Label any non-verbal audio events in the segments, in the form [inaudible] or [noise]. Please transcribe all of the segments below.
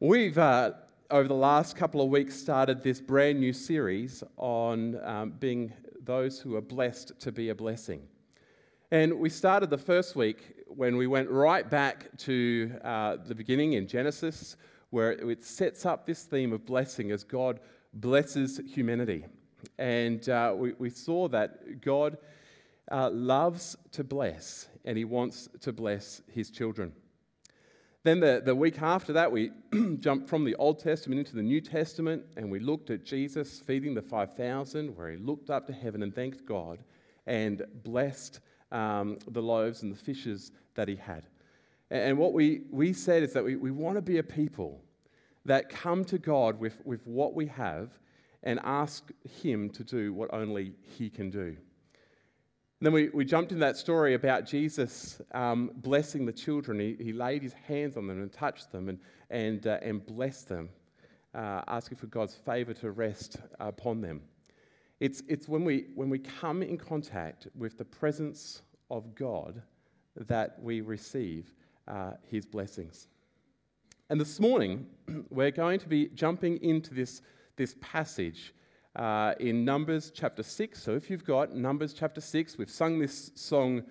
We've, uh, over the last couple of weeks, started this brand new series on um, being those who are blessed to be a blessing. And we started the first week when we went right back to uh, the beginning in Genesis, where it sets up this theme of blessing as God blesses humanity. And uh, we, we, saw that God uh, loves to bless, and He wants to bless His children. Then the, the week after that, we [clears throat] jumped from the Old Testament into the New Testament and we looked at Jesus feeding the 5,000, where he looked up to heaven and thanked God and blessed um, the loaves and the fishes that he had. And what we, we said is that we, we want to be a people that come to God with, with what we have and ask him to do what only he can do. And then we, we jumped in that story about Jesus um, blessing the children. He, he laid his hands on them and touched them and, and, uh, and blessed them, uh, asking for God's favor to rest upon them. It's, it's when, we, when we come in contact with the presence of God that we receive uh, his blessings. And this morning, [clears throat] we're going to be jumping into this, this passage uh, in Numbers chapter 6. So if you've got Numbers chapter 6, we've sung this song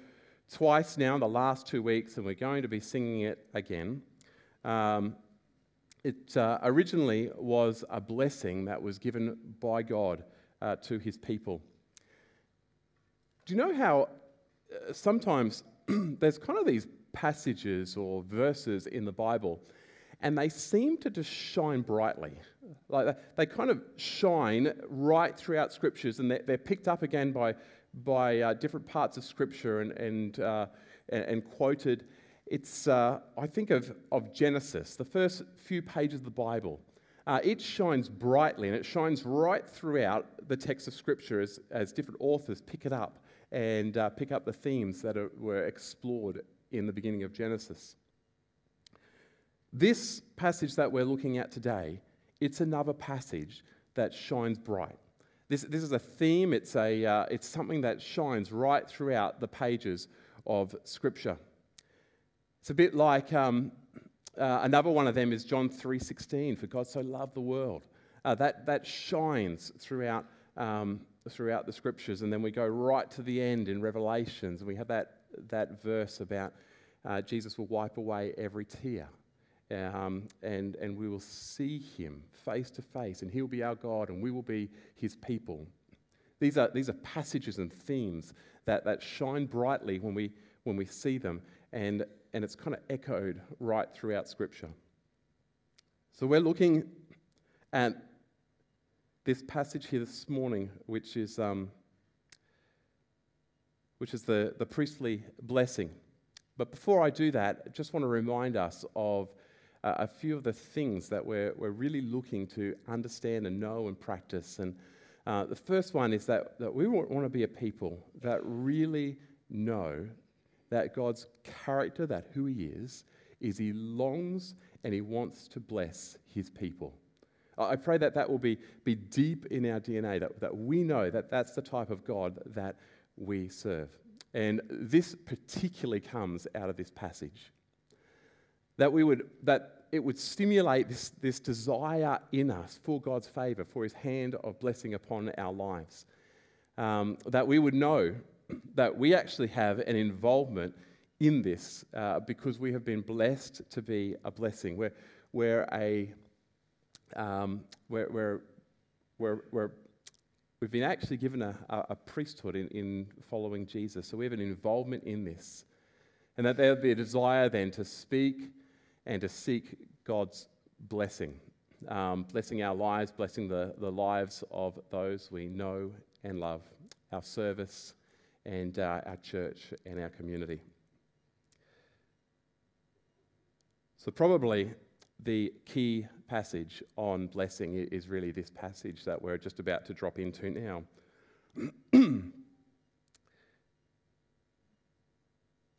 twice now in the last two weeks, and we're going to be singing it again. Um, it uh, originally was a blessing that was given by God uh, to his people. Do you know how uh, sometimes [clears throat] there's kind of these passages or verses in the Bible, and they seem to just shine brightly? Like they kind of shine right throughout scriptures, and they're picked up again by, by uh, different parts of scripture and, and, uh, and, and, quoted. It's, uh, I think of, of Genesis, the first few pages of the Bible. Uh, it shines brightly and it shines right throughout the text of scripture as, as different authors pick it up and uh, pick up the themes that are, were explored in the beginning of Genesis. This passage that we're looking at today it's another passage that shines bright. This, this is a theme, it's, a, uh, it's something that shines right throughout the pages of Scripture. It's a bit like um, uh, another one of them is John 3.16, for God so loved the world. Uh, that, that shines throughout, um, throughout the Scriptures. And then we go right to the end in Revelations, and we have that, that verse about uh, Jesus will wipe away every tear um, and, and we will see him face to face, and he'll be our God, and we will be his people. These are, these are passages and themes that, that shine brightly when we, when we see them, and, and it's kind of echoed right throughout Scripture. So we're looking at this passage here this morning, which is, um, which is the, the priestly blessing. But before I do that, I just want to remind us of uh, a few of the things that we're, we're really looking to understand and know and practice. And uh, the first one is that, that we want to be a people that really know that God's character, that who He is, is He longs and He wants to bless His people. I pray that that will be, be deep in our DNA, that, that we know that that's the type of God that we serve. And this particularly comes out of this passage that we would that it would stimulate this, this desire in us for God's favor, for his hand of blessing upon our lives. Um, that we would know [clears throat] that we actually have an involvement in this uh, because we have been blessed to be a blessing. We're, we're a, um, we're, we're, we're, we're, we've been actually given a, a priesthood in, in following Jesus. So we have an involvement in this. And that there would be a desire then to speak and to seek God's blessing, um, blessing our lives, blessing the, the lives of those we know and love, our service and uh, our church and our community. So, probably the key passage on blessing is really this passage that we're just about to drop into now. [clears throat]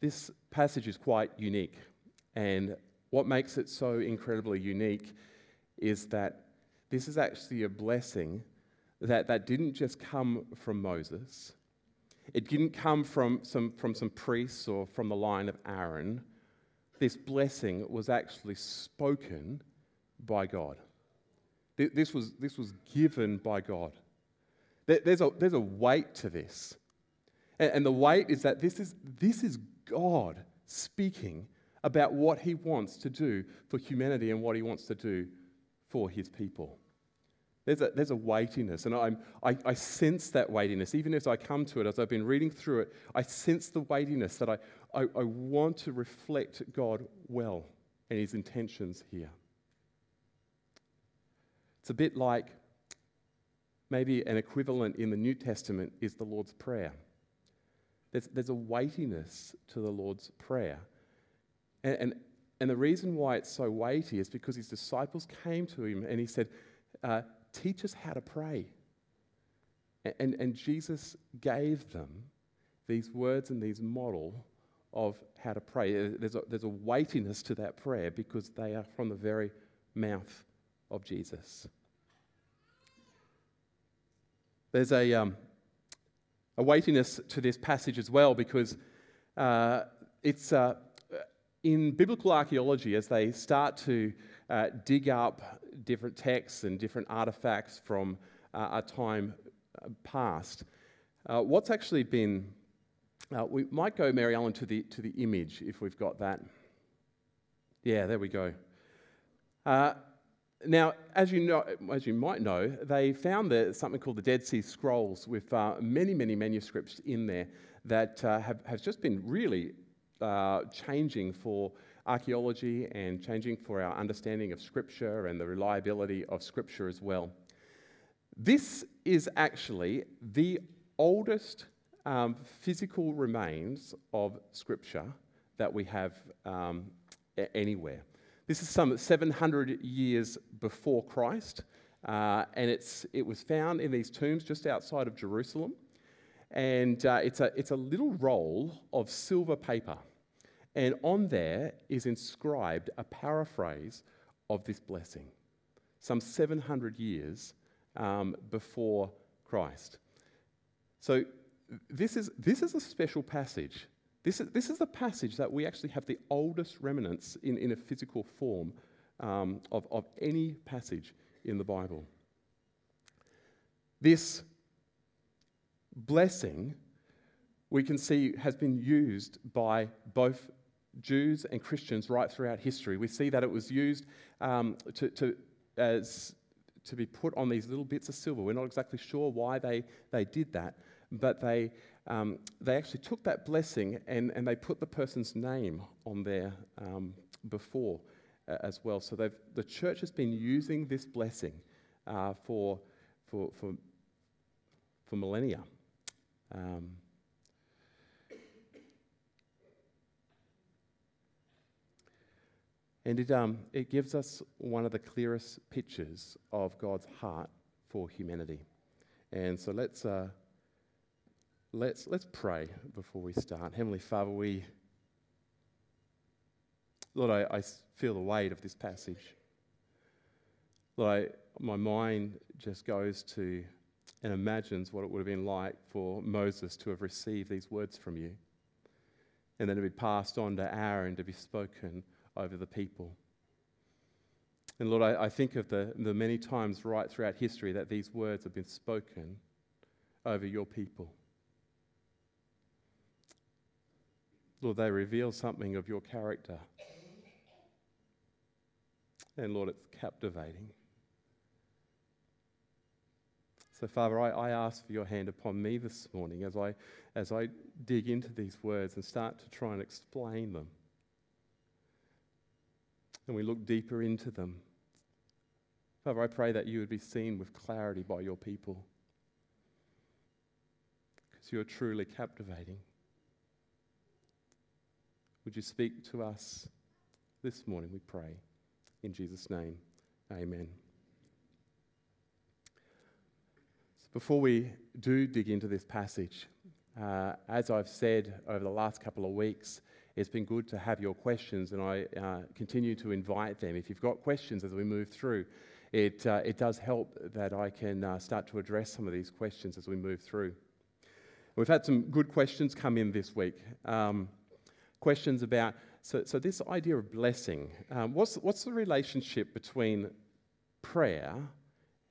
this passage is quite unique, and what makes it so incredibly unique is that this is actually a blessing that, that didn't just come from Moses. It didn't come from some, from some priests or from the line of Aaron. This blessing was actually spoken by God. This was, this was given by God. There's a, there's a weight to this. And the weight is that this is, this is God speaking about what he wants to do for humanity and what he wants to do for his people. There's a, there's a weightiness, and I'm, I, I sense that weightiness. Even as I come to it, as I've been reading through it, I sense the weightiness that I, I, I want to reflect God well and his intentions here. It's a bit like maybe an equivalent in the New Testament is the Lord's Prayer. There's, there's a weightiness to the Lord's Prayer. And, and, and the reason why it's so weighty is because his disciples came to him and he said, uh, Teach us how to pray. And, and, and Jesus gave them these words and these model of how to pray. Uh, there's a, there's a weightiness to that prayer because they are from the very mouth of Jesus. There's a, um, a weightiness to this passage as well because uh, it's uh, in biblical archaeology, as they start to uh, dig up different texts and different artifacts from uh, a time uh, past, uh, what's actually been, we might go, Mary Ellen, to the, to the image if we've got that. Yeah, there we go. Now, as you, know, as you might know, they found the, something called the Dead Sea Scrolls with uh, many, many manuscripts in there that uh, have, have just been really uh, changing for archaeology and changing for our understanding of Scripture and the reliability of Scripture as well. This is actually the oldest um, physical remains of Scripture that we have um, anywhere. This is some 700 years before Christ, uh, and it's, it was found in these tombs just outside of Jerusalem. And uh, it's, a, it's a little roll of silver paper. And on there is inscribed a paraphrase of this blessing, some 700 years um, before Christ. So, this is, this is a special passage this is, this is the passage that we actually have the oldest remnants in, in a physical form um, of, of any passage in the Bible. This blessing, we can see, has been used by both Jews and Christians right throughout history. We see that it was used um, to, to, as, to be put on these little bits of silver. We're not exactly sure why they, they did that, but they, um, they actually took that blessing and, and they put the person's name on there um, before uh, as well. So the church has been using this blessing uh, for, for, for, for millennia. Um, and it, um, it gives us one of the clearest pictures of God's heart for humanity. And so let's, uh, Let's, let's pray before we start. Heavenly Father, we, Lord, I, I feel the weight of this passage. Lord, I, my mind just goes to and imagines what it would have been like for Moses to have received these words from you and then to be passed on to Aaron to be spoken over the people. And Lord, I, I think of the, the many times right throughout history that these words have been spoken over your people. Lord, they reveal something of your character. And Lord, it's captivating. So, Father, I, I, ask for your hand upon me this morning as I, as I dig into these words and start to try and explain them. And we look deeper into them. Father, I pray that you would be seen with clarity by your people because you are truly captivating. Would you speak to us this morning, we pray. In Jesus' name, amen. So before we do dig into this passage, uh, as I've said over the last couple of weeks, it's been good to have your questions, and I uh, continue to invite them. If you've got questions as we move through, it, uh, it does help that I can uh, start to address some of these questions as we move through. We've had some good questions come in this week. Um, questions about so, so this idea of blessing, um, what's, what's the relationship between prayer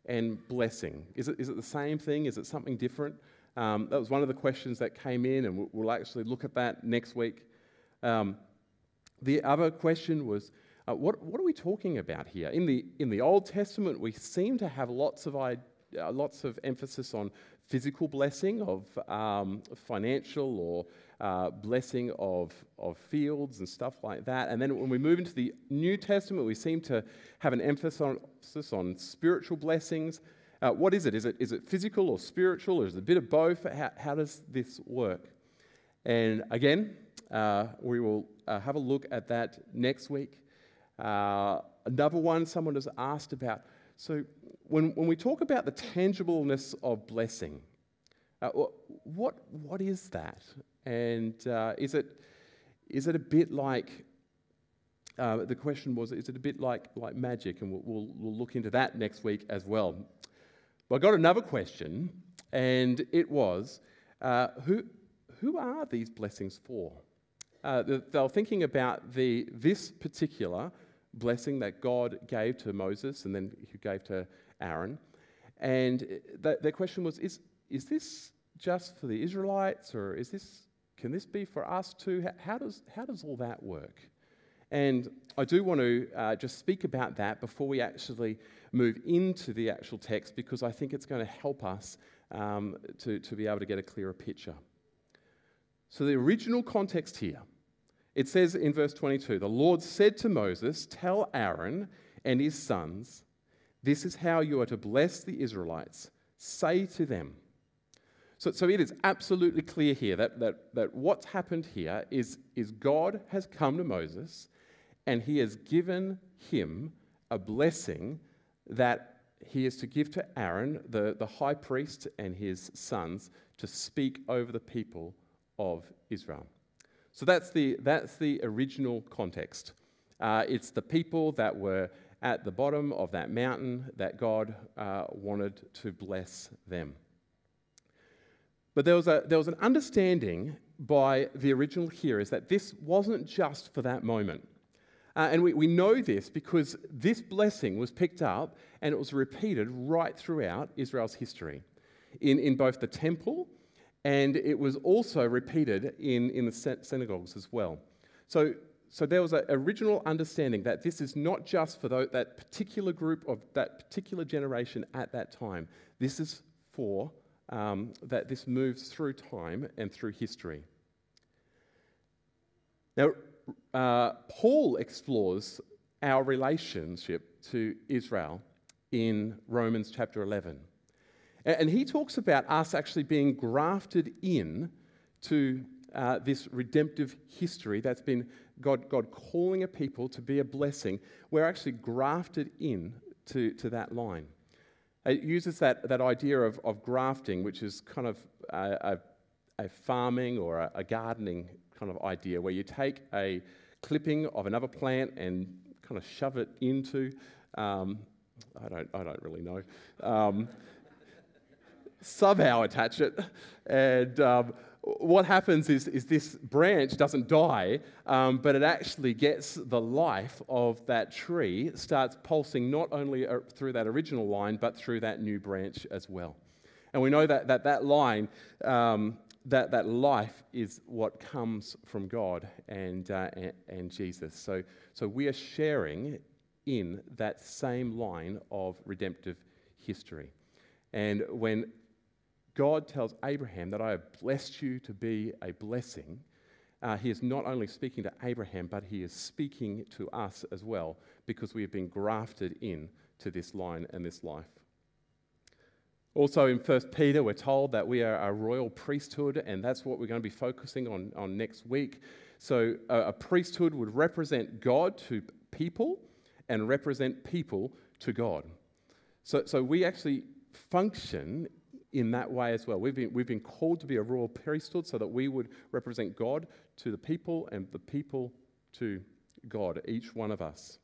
and blessing? Is it, is it the same thing? Is it something different? Um, that was one of the questions that came in, and we'll, we'll actually look at that next week. Um, the other question was, uh, what, what are we talking about here? In the, in the Old Testament, we seem to have lots of, uh, lots of emphasis on physical blessing, of um, financial or uh, blessing of, of fields and stuff like that. And then when we move into the New Testament, we seem to have an emphasis on, spiritual blessings. Uh, what is it? Is, it? is it physical or spiritual, or is it a bit of both? How, how does this work? And again, uh, we will uh, have a look at that next week. Uh, another one someone has asked about. So, when, when we talk about the tangibleness of blessing, uh, what, what is that? And uh, is, it, is it a bit like, uh, the question was, is it a bit like, like magic? And we'll, we'll, we'll look into that next week as well. But I got another question, and it was, uh, who, who are these blessings for? Uh, they were thinking about the, this particular blessing that God gave to Moses and then he gave to Aaron. And th- their question was is, is this just for the Israelites or is this, can this be for us too? How, does, how does all that work? And I do want to uh, just speak about that before we actually move into the actual text because I think it's going to help us um, to, to be able to get a clearer picture. So, the original context here it says in verse 22 The Lord said to Moses, Tell Aaron and his sons, this is how you are to bless the Israelites. Say to them. So, so it is absolutely clear here that, that, that what's happened here is, is God has come to Moses and he has given him a blessing that he is to give to Aaron, the, the high priest, and his sons to speak over the people of Israel. So that's the, that's the original context. Uh, it's the people that were at the bottom of that mountain that God uh, wanted to bless them. But there was, a, there was an understanding by the original hearers that this wasn't just for that moment. Uh, and we, we know this because this blessing was picked up and it was repeated right throughout Israel's history in, in both the temple and it was also repeated in, in the synagogues as well. So, so there was an original understanding that this is not just for that particular group of that particular generation at that time. This is for um, that this moves through time and through history. Now, uh, Paul explores our relationship to Israel in Romans chapter 11. And he talks about us actually being grafted in to uh, this redemptive history that's been God, God calling a people to be a blessing. We're actually grafted in to, to that line. It uses that, that idea of, of grafting, which is kind of a, a, a farming or a, a gardening kind of idea, where you take a clipping of another plant and kind of shove it into, um, I, don't, I don't really know. Um, somehow attach it. And um, what happens is, is this branch doesn't die, um, but it actually gets the life of that tree, starts pulsing not only uh, through that original line, but through that new branch as well. And we know that that, that line, um, that, that life is what comes from God and, uh, and, and Jesus. So, so we are sharing in that same line of redemptive history. And when God tells Abraham that I have blessed you to be a blessing. Uh, he is not only speaking to Abraham, but he is speaking to us as well because we have been grafted in to this line and this life. Also, in 1 Peter, we're told that we are a royal priesthood, and that's what we're going to be focusing on, on next week. So, uh, a priesthood would represent God to people and represent people to God. So, so we actually function in that way as well. We've been, we've been called to be a royal priesthood so that we would represent God to the people and the people to God, each one of us.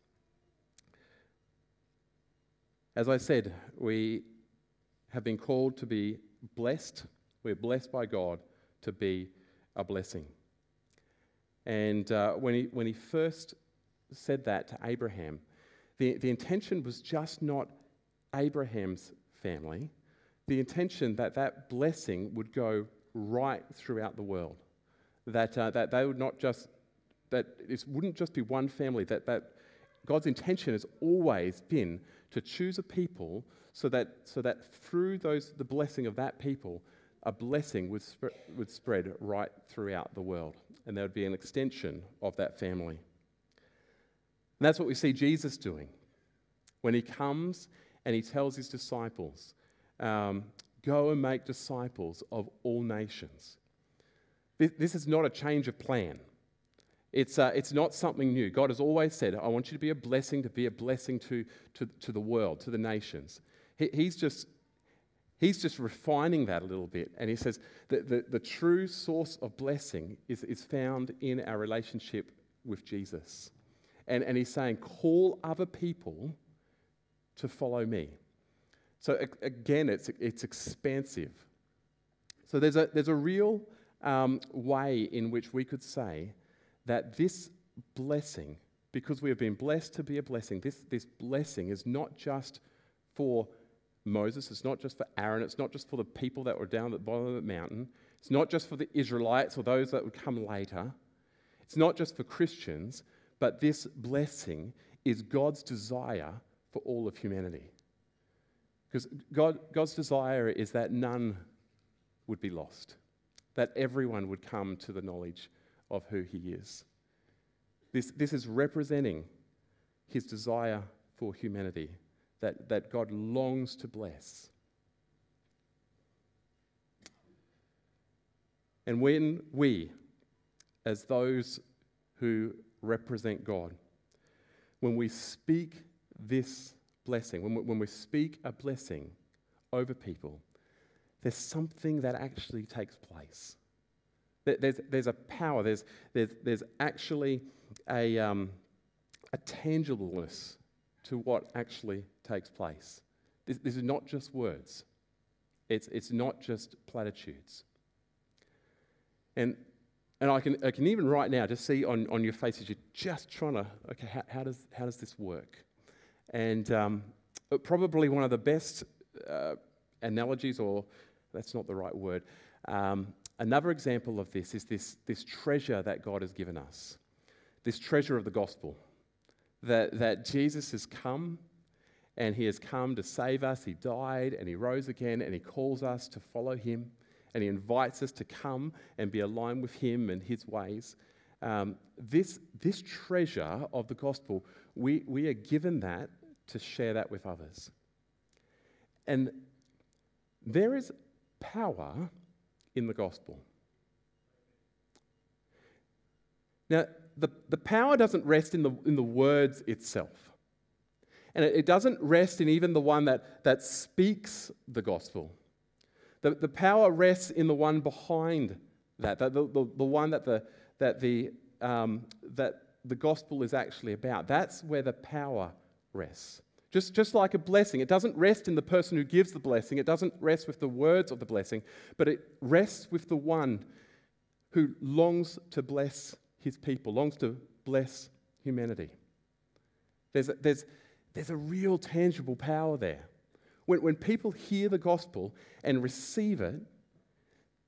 As I said, we have been called to be blessed. We're blessed by God to be a blessing. And uh, when, he, when he first said that to Abraham, the, the intention was just not Abraham's family, the intention that that blessing would go right throughout the world. That, uh, that they would not just, that it wouldn't just be one family, that, that God's intention has always been to choose a people so that, so that through those, the blessing of that people, a blessing would, sp- would spread right throughout the world. And there would be an extension of that family. And that's what we see Jesus doing when he comes and he tells his disciples, um, Go and make disciples of all nations. This, is not a change of plan. It's, uh, it's not something new. God has always said, I want you to be a blessing, to be a blessing to, to, to the world, to the nations. He, he's, just, he's just refining that a little bit. And he says that the, the true source of blessing is, is found in our relationship with Jesus. And, and he's saying, call other people to follow me. So again, it's, it's expansive. So there's a, there's a real um, way in which we could say that this blessing, because we have been blessed to be a blessing, this, this blessing is not just for Moses, it's not just for Aaron, it's not just for the people that were down at the bottom of the mountain, it's not just for the Israelites or those that would come later, it's not just for Christians, but this blessing is God's desire for all of humanity. Because God, God's desire is that none would be lost, that everyone would come to the knowledge of who He is. This, this is representing His desire for humanity, that, that God longs to bless. And when we, as those who represent God, when we speak this blessing, when we, when we speak a blessing over people, there's something that actually takes place. There's, there's a power, there's, there's, there's actually a, um, a tangibleness to what actually takes place. This, this is not just words, it's, it's not just platitudes. And, and I, can, I can even right now just see on, on your faces, you're just trying to, okay, how, how does, how does this work? And um, probably one of the best uh, analogies, or that's not the right word. Um, another example of this is this, this treasure that God has given us, this treasure of the gospel. That, that Jesus has come and he has come to save us. He died and he rose again and he calls us to follow him and he invites us to come and be aligned with him and his ways. Um, this, this treasure of the gospel, we, we are given that to share that with others. And there is power in the gospel. Now, the, the power doesn't rest in the, in the words itself. And it, it doesn't rest in even the one that, that speaks the gospel. The, the power rests in the one behind that, the, the, the one that the, that, the, um, that the gospel is actually about. That's where the power rests. Just, just like a blessing, it doesn't rest in the person who gives the blessing, it doesn't rest with the words of the blessing, but it rests with the one who longs to bless his people, longs to bless humanity. There's a, there's, there's a real tangible power there. When, when people hear the gospel and receive it,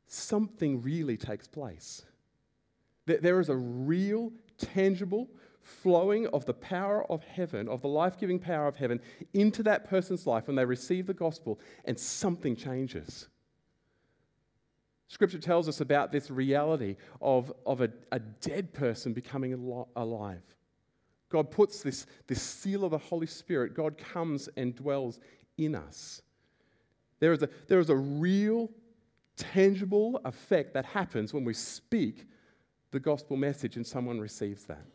something really takes place. There, there is a real, tangible, flowing of the power of heaven, of the life giving power of heaven, into that person's life when they receive the gospel, and something changes. Scripture tells us about this reality of, of a, a dead person becoming alive. God puts this, this seal of the Holy Spirit, God comes and dwells in us. There is a, there is a real, tangible effect that happens when we speak the gospel message and someone receives that.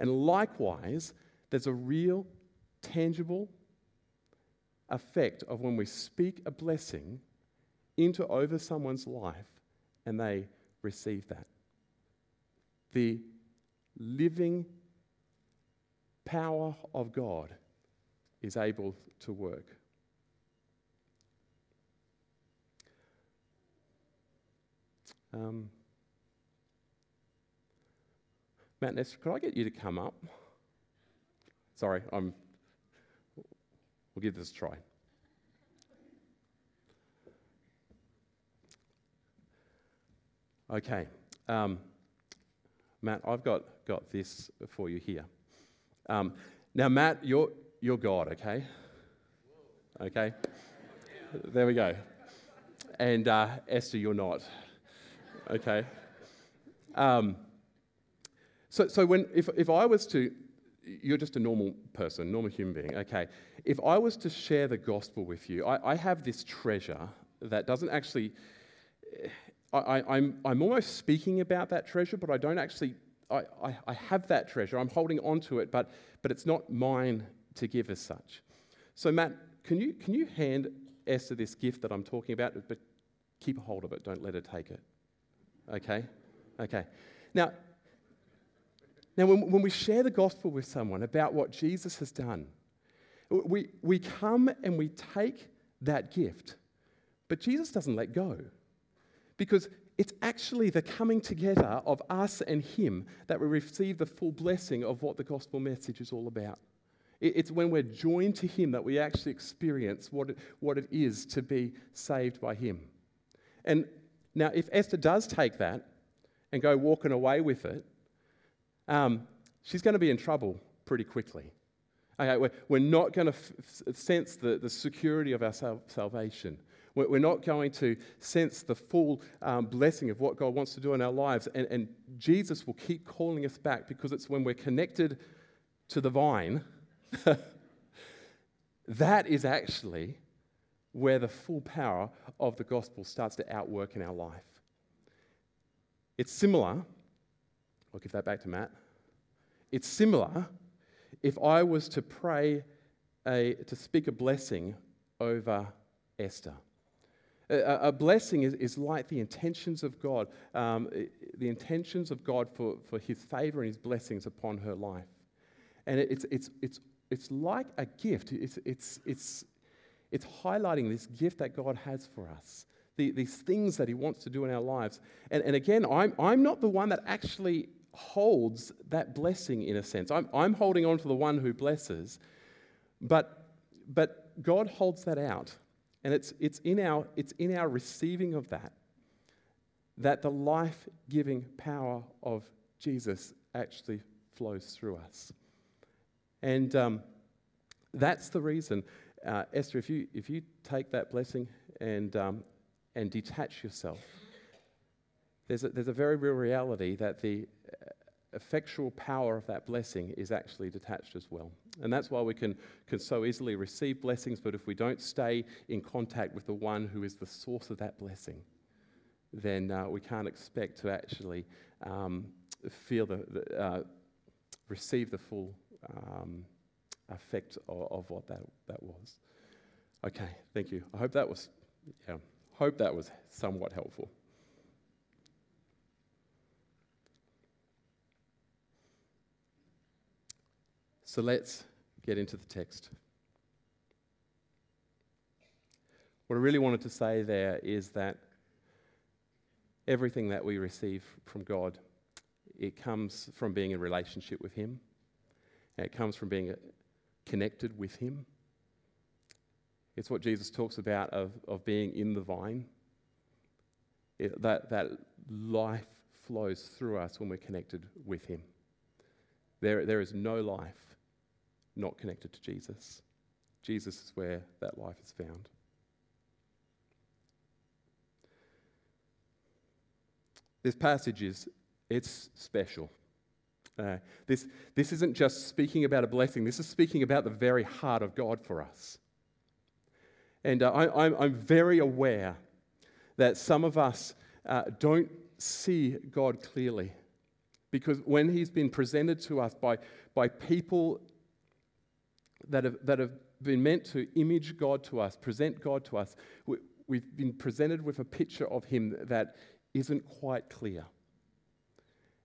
And likewise, there's a real, tangible effect of when we speak a blessing into over someone's life and they receive that. The living power of God is able to work. Um, Matt Esther, could I get you to come up? Sorry, I'm. We'll give this a try. Okay. Um, Matt, I've got, got this for you here. Um, now, Matt, you're, you're God, okay? Okay? There we go. And uh, Esther, you're not. Okay? Um, so, so when, if, if I was to, you're just a normal person, normal human being, okay? If I was to share the gospel with you, I, I have this treasure that doesn't actually, I, am I'm, I'm almost speaking about that treasure, but I don't actually, I, I, I have that treasure. I'm holding on to it, but, but it's not mine to give as such. So, Matt, can you, can you hand Esther this gift that I'm talking about, but keep a hold of it, don't let her take it. Okay? Okay. Now, now when, when we share the gospel with someone about what Jesus has done, we, we come and we take that gift, but Jesus doesn't let go. Because it's actually the coming together of us and Him that we receive the full blessing of what the gospel message is all about. It's when we're joined to Him that we actually experience what it, what it is to be saved by Him. And now, if Esther does take that and go walking away with it, um, she's going to be in trouble pretty quickly. Okay, we're, we're not going to f- sense the, the security of our sal- salvation. We're not going to sense the full um, blessing of what God wants to do in our lives. And, and Jesus will keep calling us back because it's when we're connected to the vine [laughs] that is actually where the full power of the gospel starts to outwork in our life. It's similar, I'll give that back to Matt. It's similar if I was to pray, a, to speak a blessing over Esther. A, a blessing is, is, like the intentions of God, um, the intentions of God for, for his favor and his blessings upon her life. And it's, it's, it's, it's like a gift. It's, it's, it's, it's highlighting this gift that God has for us, the, these things that He wants to do in our lives. And, and again, I'm, I'm not the one that actually holds that blessing in a sense. I'm, I'm holding on to the one who blesses, but, but God holds that out. And it's, it's, in our, it's in our receiving of that that the life giving power of Jesus actually flows through us. And um, that's the reason, uh, Esther, if you, if you take that blessing and, um, and detach yourself, there's a, there's a very real reality that the uh, effectual power of that blessing is actually detached as well. And that's why we can, can so easily receive blessings, but if we don't stay in contact with the one who is the source of that blessing, then uh, we can't expect to actually um, feel the, the uh, receive the full um, effect of, of, what that, that was. Okay, thank you. I hope that was, yeah, hope that was somewhat helpful. So let's get into the text. What I really wanted to say there is that everything that we receive from God, it comes from being in relationship with Him. It comes from being uh, connected with Him. It's what Jesus talks about of, of being in the vine. It, that, that life flows through us when we're connected with Him. There, there is no life not connected to Jesus. Jesus is where that life is found. This passage is it's special. Uh, this, this isn't just speaking about a blessing, this is speaking about the very heart of God for us. And uh, I, I'm, I'm very aware that some of us uh, don't see God clearly because when He's been presented to us by, by people that have, that have been meant to image God to us, present God to us, we, we've been presented with a picture of Him that isn't quite clear.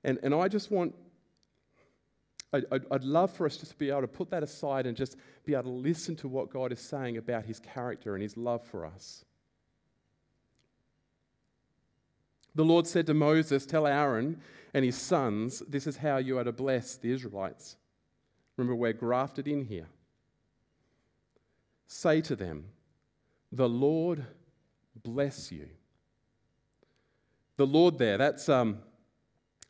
And, and I just want I'd, I'd, love for us just to be able to put that aside and just be able to listen to what God is saying about his character and his love for us. The Lord said to Moses, Tell Aaron and his sons, this is how you are to bless the Israelites. Remember, we're grafted in here. Say to them, The Lord bless you. The Lord there, that's um,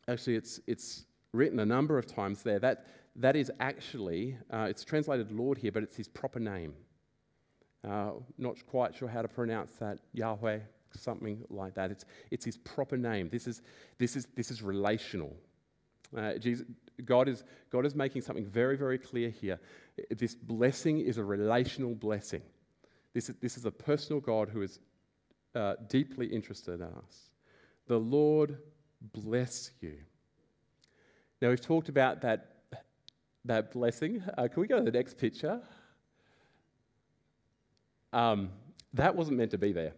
actually, it's, it's written a number of times there. That, that is actually, uh, it's translated Lord here, but it's his proper name. Uh, not quite sure how to pronounce that. Yahweh, something like that. It's, it's his proper name. This is, this is, this is relational. Uh, Jesus, God, is, God is making something very, very clear here. This blessing is a relational blessing. This is, this is a personal God who is uh, deeply interested in us. The Lord bless you. Now, we've talked about that, that blessing. Uh, can we go to the next picture? Um, that wasn't meant to be there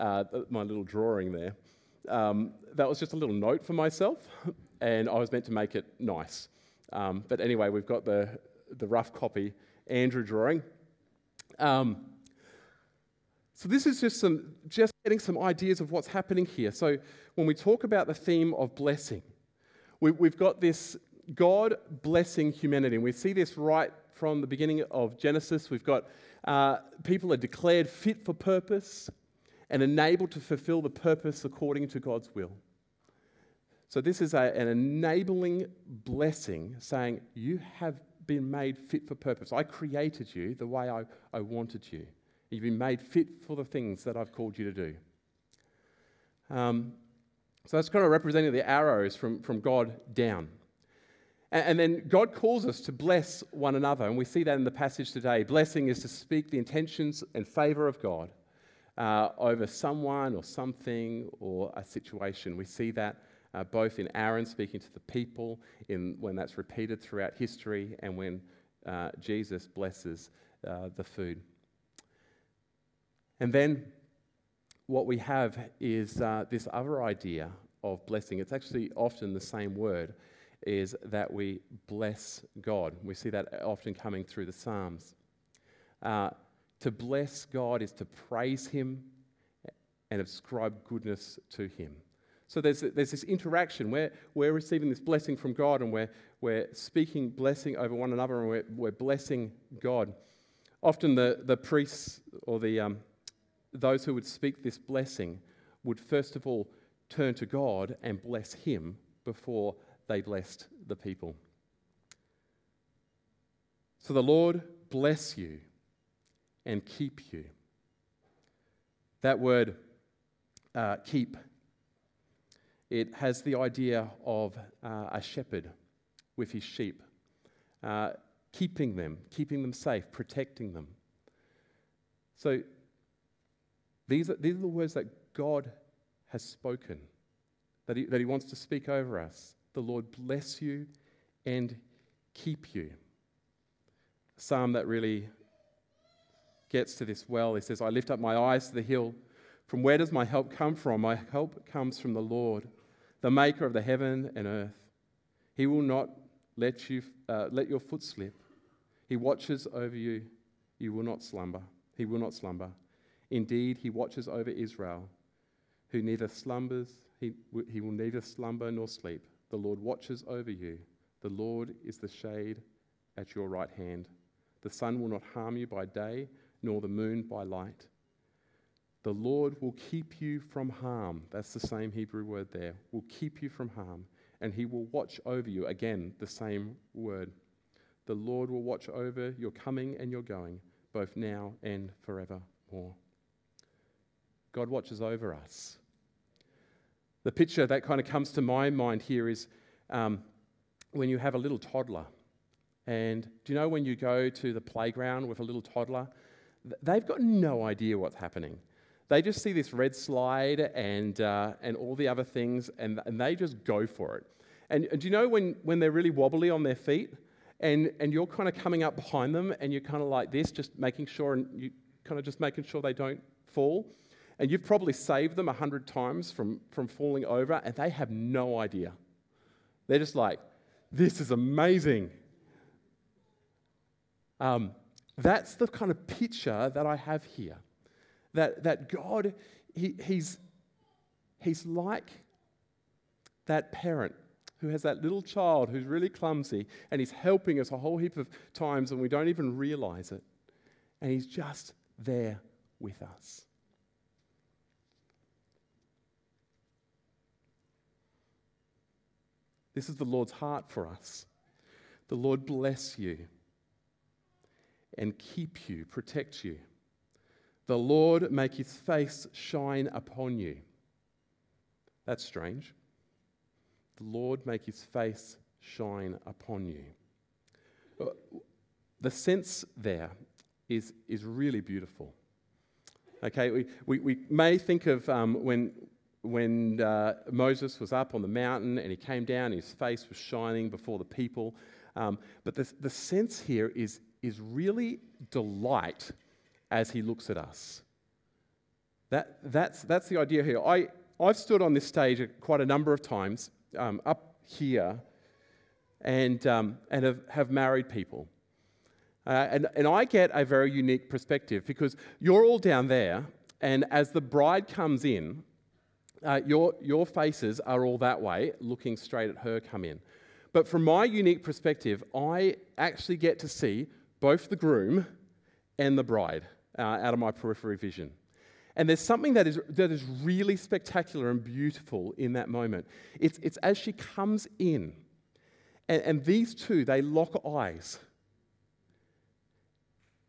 uh, my little drawing there. Um, that was just a little note for myself, [laughs] and I was meant to make it nice. Um, but anyway, we've got the, the rough copy Andrew drawing. Um, so this is just some just getting some ideas of what's happening here. So when we talk about the theme of blessing, we, we've got this God blessing humanity, and we see this right from the beginning of Genesis. We've got uh, people are declared fit for purpose and enabled to fulfill the purpose according to God's will. So, this is a, an enabling blessing saying, You have been made fit for purpose. I created you the way I, I wanted you. You've been made fit for the things that I've called you to do. Um, so, that's kind of representing the arrows from, from God down. And, then God calls us to bless one another. And we see that in the passage today. Blessing is to speak the intentions and favor of God uh, over someone or something or a situation. We see that uh, both in Aaron speaking to the people, in, when that's repeated throughout history, and when uh, Jesus blesses uh, the food. And then what we have is uh, this other idea of blessing. It's actually often the same word, is that we bless God. We see that often coming through the Psalms. Uh, to bless God is to praise Him and ascribe goodness to Him. So there's, there's this interaction where we're receiving this blessing from God and we're, we're speaking blessing over one another and we're, we're blessing God. Often the, the priests or the, um, those who would speak this blessing would first of all turn to God and bless Him before they blessed the people. So the Lord bless you and keep you. That word, uh, keep, it has the idea of uh, a shepherd with his sheep, uh, keeping them, keeping them safe, protecting them. So these are, these are the words that God has spoken, that he, that he wants to speak over us. The Lord bless you and keep you. A psalm that really gets to this well. He says, I lift up my eyes to the hill. From where does my help come from? My help comes from the Lord, the maker of the heaven and earth. He will not let, you, uh, let your foot slip. He watches over you. You will not slumber. He will not slumber. Indeed, he watches over Israel, who neither slumbers, he, he will neither slumber nor sleep. The Lord watches over you. The Lord is the shade at your right hand. The sun will not harm you by day, nor the moon by light. The Lord will keep you from harm. That's the same Hebrew word there. Will keep you from harm, and he will watch over you. Again, the same word. The Lord will watch over your coming and your going, both now and forevermore. God watches over us. The picture that kind of comes to my mind here is um, when you have a little toddler. And do you know when you go to the playground with a little toddler they've got no idea what's happening. They just see this red slide and, uh, and all the other things, and, and they just go for it. And, and do you know when, when they're really wobbly on their feet, and, and you're kind of coming up behind them, and you're kind of like this, just making sure, and you kind of just making sure they don't fall? And you've probably saved them a hundred times from, from falling over, and they have no idea. They're just like, this is amazing. Um, that's the kind of picture that I have here. That, that God, he, he's, He's like that parent who has that little child who's really clumsy and he's helping us a whole heap of times and we don't even realize it. And he's just there with us. This is the Lord's heart for us. The Lord bless you and keep you, protect you. The Lord make his face shine upon you. That's strange. The Lord make his face shine upon you. The sense there is, is really beautiful. Okay, we, we, we may think of um, when, when uh, Moses was up on the mountain and he came down, his face was shining before the people. Um, but the, the sense here is, is really delight as he looks at us. That, that's, that's the idea here. I, I've stood on this stage quite a number of times um, up here and, um, and have, have married people. Uh, and, and I get a very unique perspective because you're all down there, and as the bride comes in, uh, your, your faces are all that way, looking straight at her come in. But from my unique perspective, I actually get to see both the groom and the bride uh, out of my periphery vision. And there's something that is, that is really spectacular and beautiful in that moment. It's, it's as she comes in, and, and these two, they lock eyes,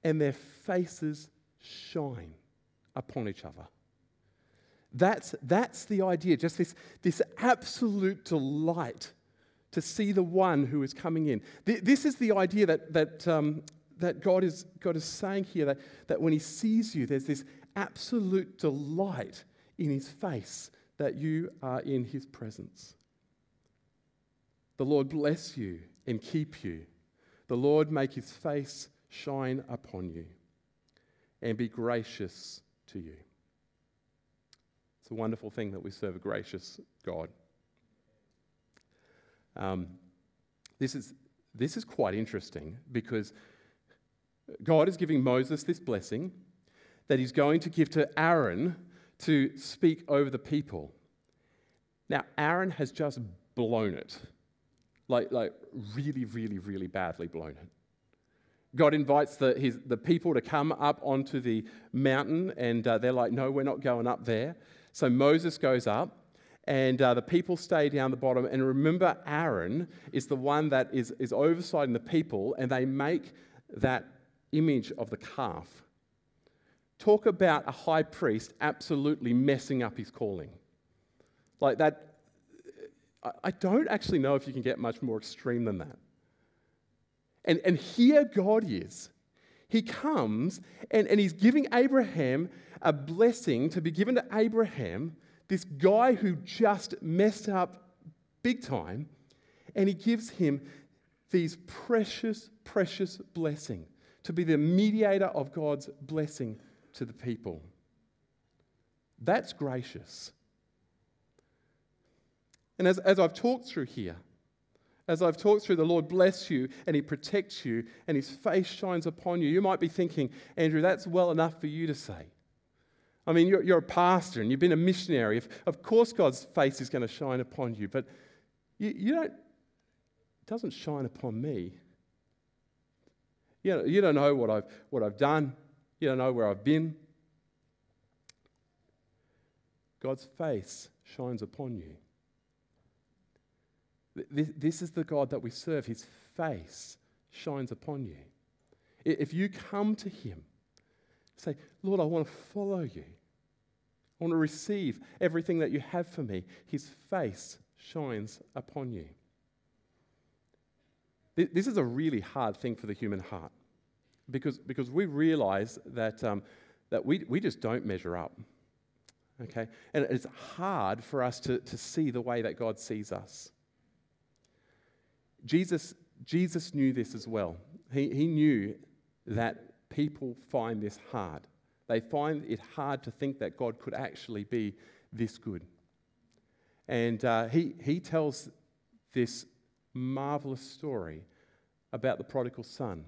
and their faces shine upon each other. That's, that's the idea, just this, this absolute delight to see the one who is coming in. This is the idea that, that, um, that God, is, God is saying here that, that when He sees you, there's this absolute delight in His face that you are in His presence. The Lord bless you and keep you. The Lord make His face shine upon you and be gracious to you. It's a wonderful thing that we serve a gracious God. Um, this, is, this is quite interesting because God is giving Moses this blessing that he's going to give to Aaron to speak over the people. Now, Aaron has just blown it. Like, like really, really, really badly blown it. God invites the, his, the people to come up onto the mountain, and uh, they're like, No, we're not going up there. So Moses goes up, and uh, the people stay down the bottom. And remember, Aaron is the one that is, is oversighting the people, and they make that image of the calf. Talk about a high priest absolutely messing up his calling. Like that, I don't actually know if you can get much more extreme than that. And, and here God is. He comes and, and he's giving Abraham a blessing to be given to Abraham, this guy who just messed up big time, and he gives him these precious, precious blessing to be the mediator of God's blessing to the people. That's gracious. And as, as I've talked through here, as I've talked through, the Lord bless you and He protects you and His face shines upon you. You might be thinking, Andrew, that's well enough for you to say. I mean, you're, you're a pastor and you've been a missionary. If, of course, God's face is going to shine upon you, but you, you don't, it doesn't shine upon me. You, know, you don't know what I've, what I've done, you don't know where I've been. God's face shines upon you. This, this is the God that we serve. His face shines upon you. If you come to Him, say, Lord, I want to follow you. I want to receive everything that you have for me. His face shines upon you. This is a really hard thing for the human heart because, because we realize that, um, that we, we just don't measure up. Okay? And it's hard for us to, to see the way that God sees us. Jesus, Jesus knew this as well. He, he knew that people find this hard. They find it hard to think that God could actually be this good. And uh, he, he tells this marvelous story about the prodigal son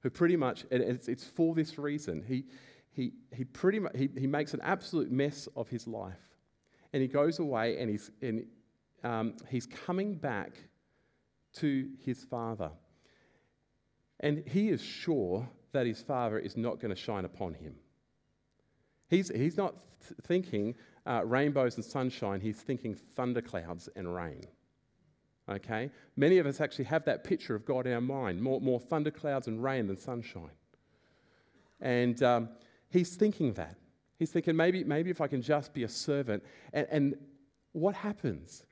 who pretty much, and it's, it's for this reason, he, he, he pretty much, he, he makes an absolute mess of his life. And he goes away and he's, and, um, he's coming back to his father. And he is sure that his father is not going to shine upon him. He's, he's not th- thinking uh, rainbows and sunshine, he's thinking thunderclouds and rain. Okay? Many of us actually have that picture of God in our mind more, more thunderclouds and rain than sunshine. And um, he's thinking that. He's thinking, maybe, maybe if I can just be a servant. And, and what happens?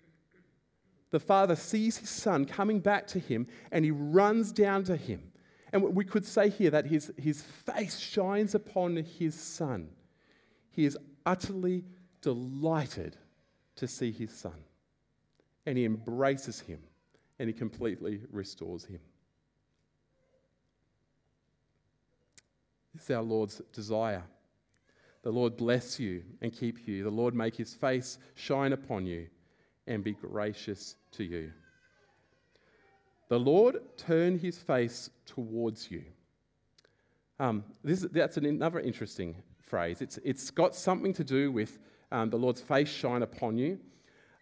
The father sees his son coming back to him and he runs down to him. And we could say here that his, his face shines upon his son. He is utterly delighted to see his son. And he embraces him and he completely restores him. This is our Lord's desire. The Lord bless you and keep you. The Lord make his face shine upon you and be gracious to you. The Lord turn his face towards you. Um, this, that's an, another interesting phrase. It's, it's got something to do with um, the Lord's face shine upon you,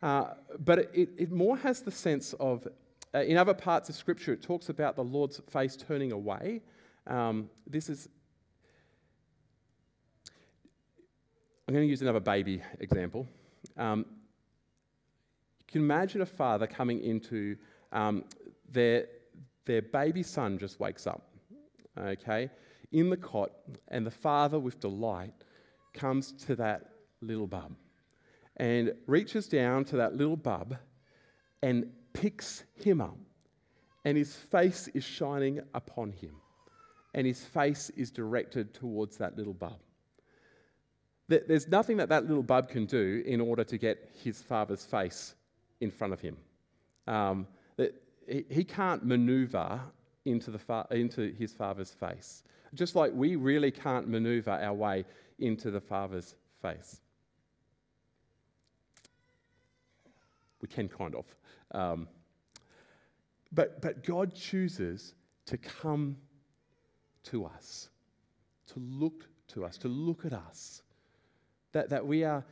uh, but it, it more has the sense of, uh, in other parts of Scripture, it talks about the Lord's face turning away. Um, this is, I'm going to use another baby example. Um, you can imagine a father coming into um, their, their baby son just wakes up, okay, in the cot, and the father, with delight, comes to that little bub and reaches down to that little bub and picks him up. And his face is shining upon him, and his face is directed towards that little bub. There's nothing that that little bub can do in order to get his father's face in front of him. Um, he can't maneuver into, the fa- into his father's face, just like we really can't maneuver our way into the father's face. We can kind of. Um, but, but God chooses to come to us, to look to us, to look at us. That, that we are,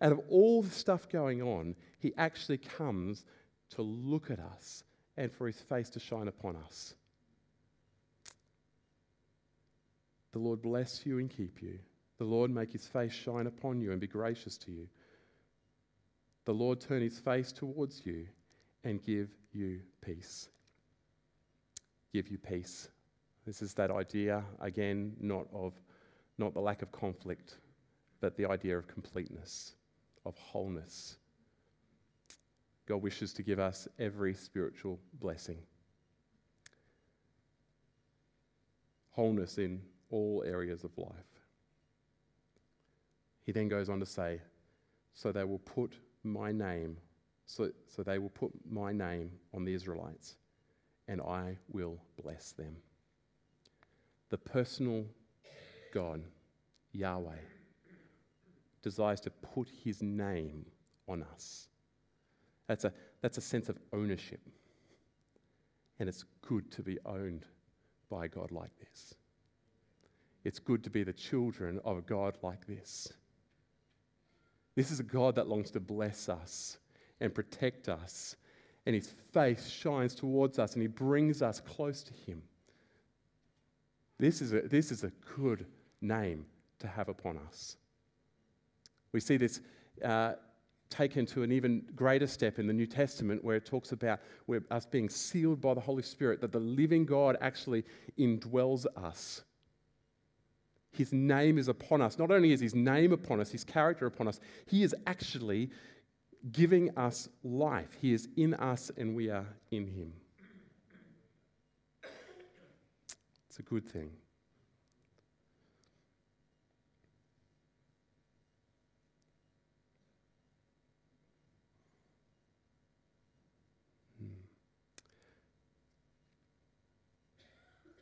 out of all the stuff going on, he actually comes to look at us and for his face to shine upon us. The Lord bless you and keep you. The Lord make his face shine upon you and be gracious to you. The Lord turn his face towards you and give you peace. Give you peace. This is that idea, again, not of not the lack of conflict, but the idea of completeness, of wholeness, God wishes to give us every spiritual blessing. Wholeness in all areas of life. He then goes on to say, So they will put my name, so, so they will put my name on the Israelites, and I will bless them. The personal God, Yahweh, desires to put his name on us. That's a, that's a sense of ownership. And it's good to be owned by a God like this. It's good to be the children of a God like this. This is a God that longs to bless us and protect us, and his face shines towards us and he brings us close to him. This is a, this is a good name to have upon us. We see this uh, taken to an even greater step in the New Testament where it talks about us being sealed by the Holy Spirit, that the living God actually indwells us. His name is upon us. Not only is his name upon us, his character upon us, he is actually giving us life. He is in us and we are in him. It's a good thing. Hmm.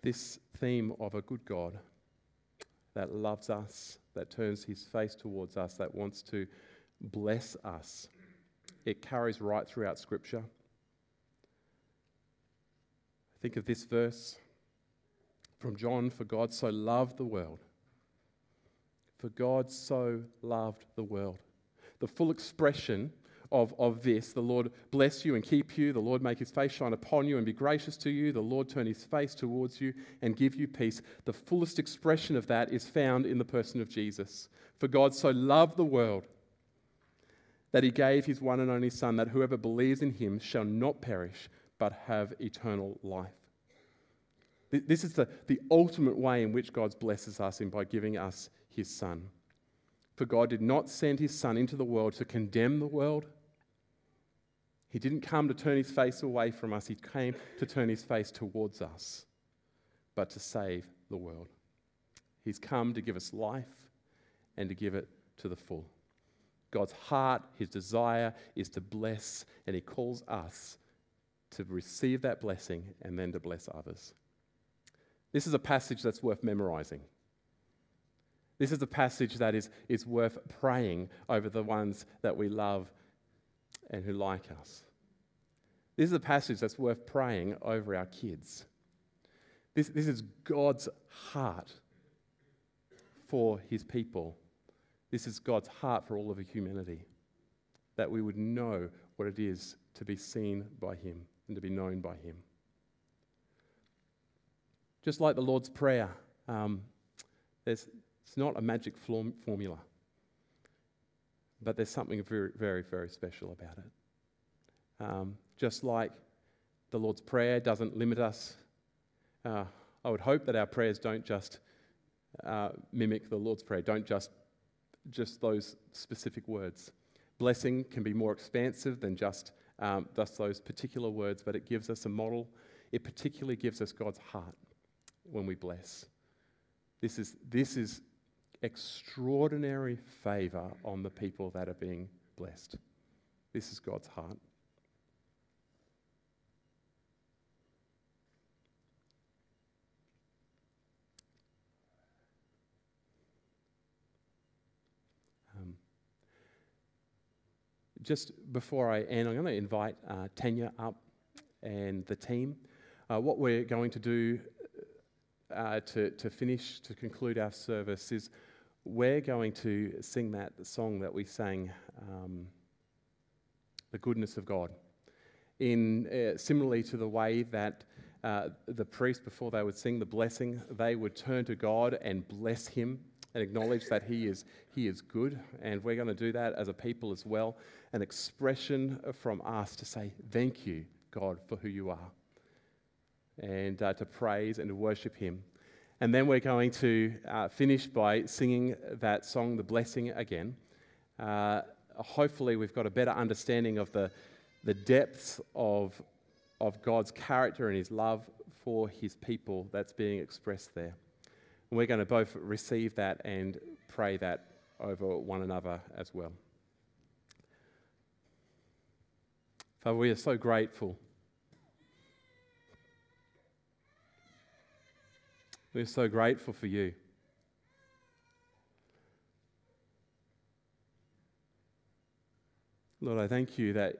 this theme of a good God that loves us, that turns his face towards us, that wants to bless us. It carries right throughout Scripture. Think of this verse from John For God so loved the world, For God so loved the world. The full expression of, of this the Lord bless you and keep you, the Lord make his face shine upon you and be gracious to you, the Lord turn his face towards you and give you peace. The fullest expression of that is found in the person of Jesus. For God so loved the world that he gave his one and only Son, that whoever believes in him shall not perish, but have eternal life. This is the, the ultimate way in which God blesses us in by giving us his Son. For God did not send his Son into the world to condemn the world. He didn't come to turn his face away from us, he came to turn his face towards us, but to save the world. He's come to give us life and to give it to the full. God's heart, his desire is to bless, and he calls us to receive that blessing and then to bless others. This is a passage that's worth memorizing. This is a passage that is, is worth praying over the ones that we love and who like us. This is a passage that's worth praying over our kids. This, this is God's heart for his people. This is God's heart for all of humanity. That we would know what it is to be seen by him and to be known by him. Just like the Lord's Prayer, um, it's not a magic form, formula, but there's something very, very, very special about it. Um, just like the Lord's Prayer doesn't limit us, uh, I would hope that our prayers don't just uh, mimic the Lord's Prayer, don't just just those specific words. Blessing can be more expansive than just, um, just those particular words, but it gives us a model. It particularly gives us God's heart when we bless. This is, this is extraordinary favor on the people that are being blessed. This is God's heart. Um, just before I end, I'm going to invite uh, Tanya up and the team. Uh, what we're going to do uh, to, to finish, to conclude our service, is we're going to sing that song that we sang, um, The Goodness of God. In, uh, similarly to the way that uh, the priest, before they would sing the blessing, they would turn to God and bless Him and acknowledge that He is, he is good. And we're going to do that as a people as well. An expression from us to say, Thank you, God, for who you are and uh, to praise and to worship Him. And then we're going to uh, finish by singing that song, The Blessing, again. Uh, hopefully, we've got a better understanding of the, the depths of, of God's character and His love for His people that's being expressed there. And we're going to both receive that and pray that over one another as well. Father, we are so grateful We're so grateful for you. Lord, I thank you that,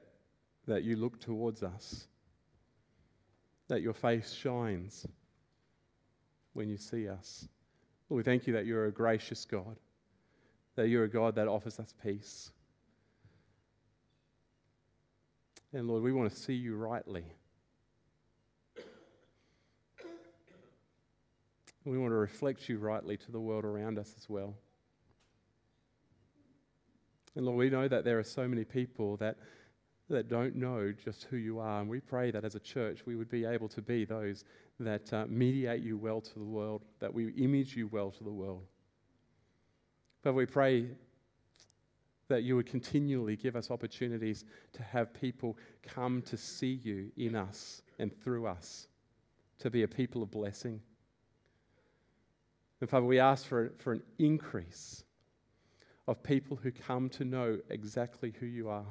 that you look towards us, that your face shines when you see us. Lord, we thank you that you're a gracious God, that you're a God that offers us peace. And Lord, we want to see you rightly. We want to reflect you rightly to the world around us as well. And Lord, we know that there are so many people that, that don't know just who you are. And we pray that as a church, we would be able to be those that uh, mediate you well to the world, that we image you well to the world. But we pray that you would continually give us opportunities to have people come to see you in us and through us, to be a people of blessing. And Father, we ask for, for an increase of people who come to know exactly who you are,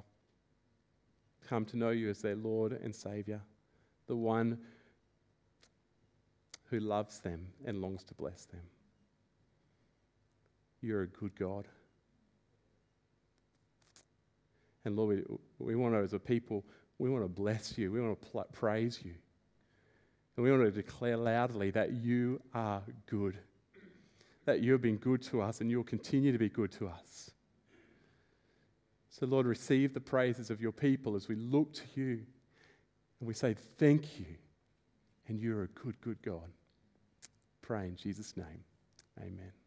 come to know you as their Lord and Savior, the one who loves them and longs to bless them. You're a good God. And Lord, we, we want to, as a people, we want to bless you. We want to pl- praise you. And we want to declare loudly that you are good that you have been good to us and you'll continue to be good to us. So, Lord, receive the praises of your people as we look to you and we say, Thank you. And you're a good, good God. Pray in Jesus' name. Amen.